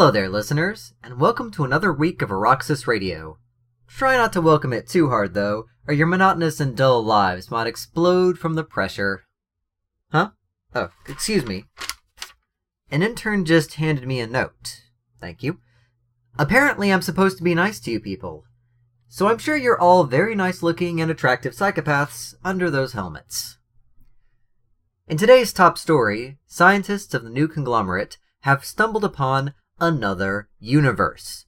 Hello there, listeners, and welcome to another week of Auraxis Radio. Try not to welcome it too hard, though, or your monotonous and dull lives might explode from the pressure. Huh? Oh, excuse me. An intern just handed me a note. Thank you. Apparently, I'm supposed to be nice to you people. So I'm sure you're all very nice looking and attractive psychopaths under those helmets. In today's top story, scientists of the new conglomerate have stumbled upon another universe.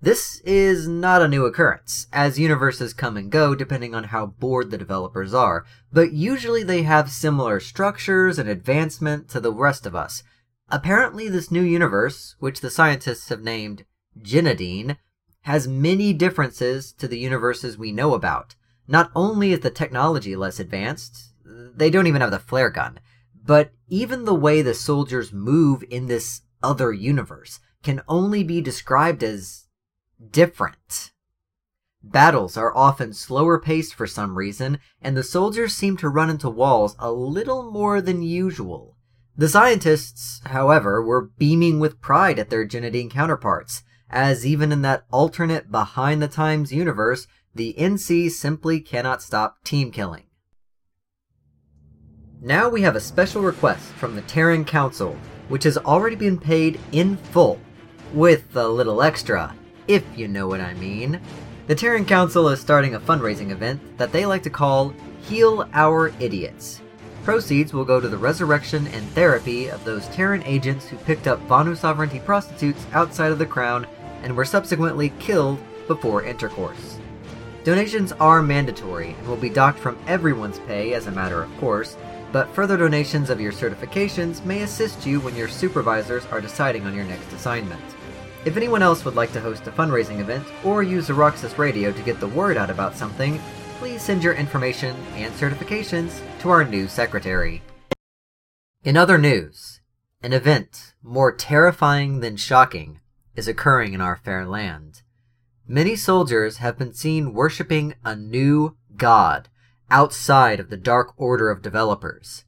This is not a new occurrence, as universes come and go depending on how bored the developers are, but usually they have similar structures and advancement to the rest of us. Apparently, this new universe, which the scientists have named Genudine, has many differences to the universes we know about. Not only is the technology less advanced, they don't even have the flare gun, but even the way the soldiers move in this other universe can only be described as different. Battles are often slower paced for some reason, and the soldiers seem to run into walls a little more than usual. The scientists, however, were beaming with pride at their Genudine counterparts, as even in that alternate behind the times universe, the NC simply cannot stop team killing. Now we have a special request from the Terran Council, which has already been paid in full, with a little extra, if you know what I mean. The Terran Council is starting a fundraising event that they like to call Heal Our Idiots. Proceeds will go to the resurrection and therapy of those Terran agents who picked up Vanu sovereignty prostitutes outside of the Crown and were subsequently killed before intercourse. Donations are mandatory and will be docked from everyone's pay as a matter of course, but further donations of your certifications may assist you when your supervisors are deciding on your next assignment. If anyone else would like to host a fundraising event or use Auraxis Radio to get the word out about something, please send your information and certifications to our new secretary. In other news, an event more terrifying than shocking is occurring in our fair land. Many soldiers have been seen worshipping a new god outside of the dark order of developers.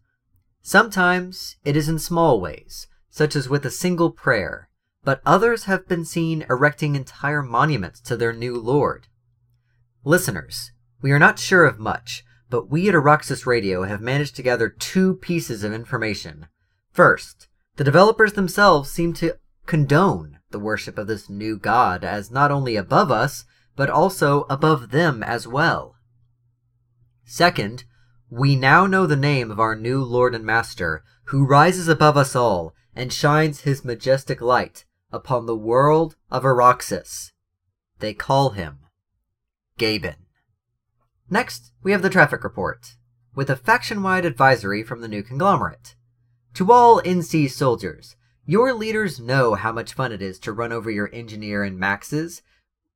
Sometimes it is in small ways, such as with a single prayer, but others have been seen erecting entire monuments to their new lord. Listeners, we are not sure of much, but we at Auraxis Radio have managed to gather two pieces of information. First, the developers themselves seem to condone the worship of this new god as not only above us, but also above them as well. Second, we now know the name of our new Lord and Master, who rises above us all and shines his majestic light upon the world of Auraxis. They call him Gaben. Next, we have the traffic report, with a faction wide advisory from the new conglomerate. To all NC soldiers, your leaders know how much fun it is to run over your engineer and maxes.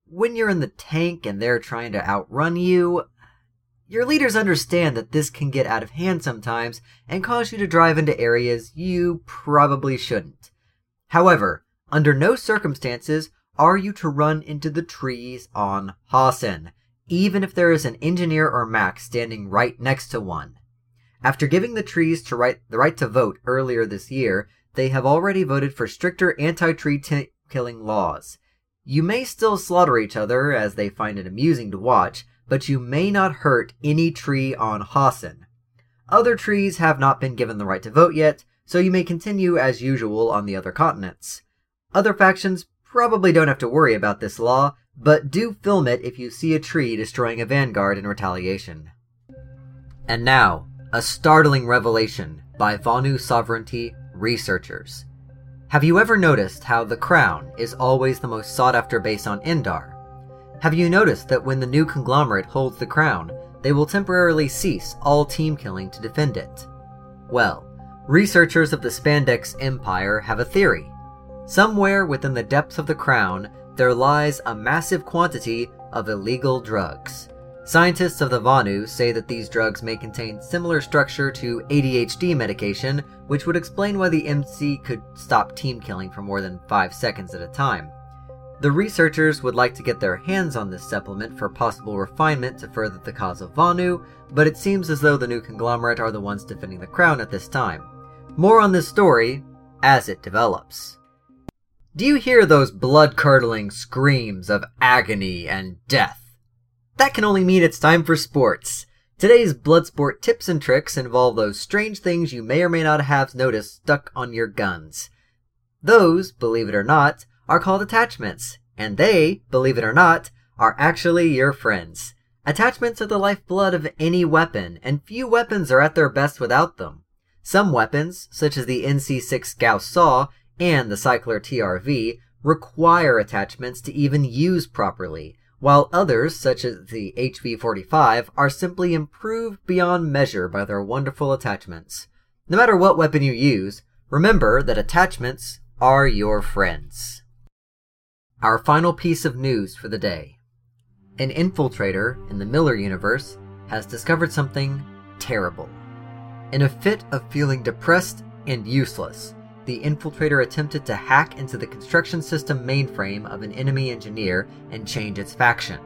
When you're in the tank and they're trying to outrun you, your leaders understand that this can get out of hand sometimes and cause you to drive into areas you probably shouldn't. However, under no circumstances are you to run into the trees on Hossin, even if there is an engineer or Mac standing right next to one. After giving the trees to right, the right to vote earlier this year, they have already voted for stricter anti-tree t- killing laws. You may still slaughter each other as they find it amusing to watch, but you may not hurt any tree on Hossin. Other trees have not been given the right to vote yet, so you may continue as usual on the other continents. Other factions probably don't have to worry about this law, but do film it if you see a tree destroying a vanguard in retaliation. And now, a startling revelation by Vanu Sovereignty researchers. Have you ever noticed how the Crown is always the most sought after base on Indar? Have you noticed that when the new conglomerate holds the Crown, they will temporarily cease all team killing to defend it? Well, researchers of the Spandex Empire have a theory. Somewhere within the depths of the Crown, there lies a massive quantity of illegal drugs. Scientists of the Vanu say that these drugs may contain similar structure to ADHD medication, which would explain why the NC could stop team killing for more than 5 seconds at a time. The researchers would like to get their hands on this supplement for possible refinement to further the cause of Vanu, but it seems as though the new conglomerate are the ones defending the crown at this time. More on this story as it develops. Do you hear those blood curdling screams of agony and death? That can only mean it's time for sports. Today's Bloodsport tips and tricks involve those strange things you may or may not have noticed stuck on your guns. Those, believe it or not, are called attachments, and they, believe it or not, are actually your friends. Attachments are the lifeblood of any weapon, and few weapons are at their best without them. Some weapons, such as the NC6 Gauss saw and the Cycler TRV, require attachments to even use properly, while others, such as the HV45, are simply improved beyond measure by their wonderful attachments. No matter what weapon you use, remember that attachments are your friends. Our final piece of news for the day. An infiltrator in the Miller universe has discovered something terrible. In a fit of feeling depressed and useless, the infiltrator attempted to hack into the construction system mainframe of an enemy engineer and change its faction.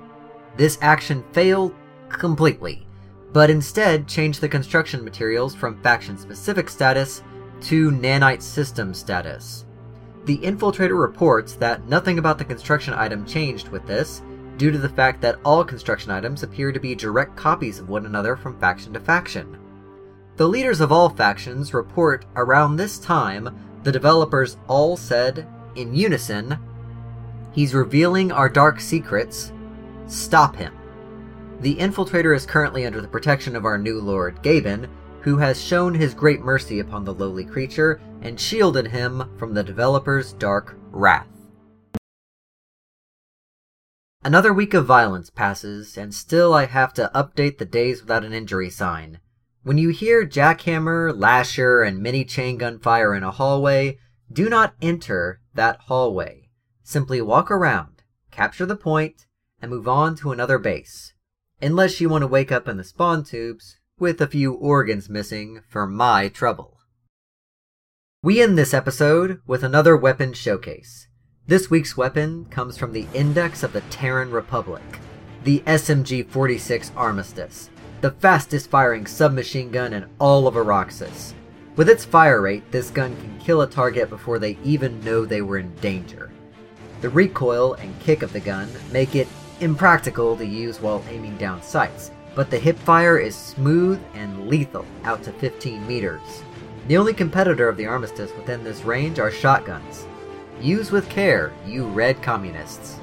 This action failed completely, but instead changed the construction materials from faction specific status to nanite system status. The infiltrator reports that nothing about the construction item changed with this, due to the fact that all construction items appear to be direct copies of one another from faction to faction. The leaders of all factions report around this time the developers all said, in unison, He's revealing our dark secrets. Stop him. The infiltrator is currently under the protection of our new lord, Gaben, who has shown his great mercy upon the lowly creature and shielded him from the developer's dark wrath. Another week of violence passes, and still I have to update the days without an injury sign. When you hear jackhammer, lasher, and mini chain gun fire in a hallway, do not enter that hallway. Simply walk around, capture the point, and move on to another base. Unless you want to wake up in the spawn tubes with a few organs missing for my trouble. We end this episode with another weapon showcase. This week's weapon comes from the Index of the Terran Republic, the SMG 46 Armistice the fastest firing submachine gun in all of Auraxis. With its fire rate, this gun can kill a target before they even know they were in danger. The recoil and kick of the gun make it impractical to use while aiming down sights, but the hipfire is smooth and lethal out to 15 meters. The only competitor of the Armistice within this range are shotguns. Use with care, you red communists.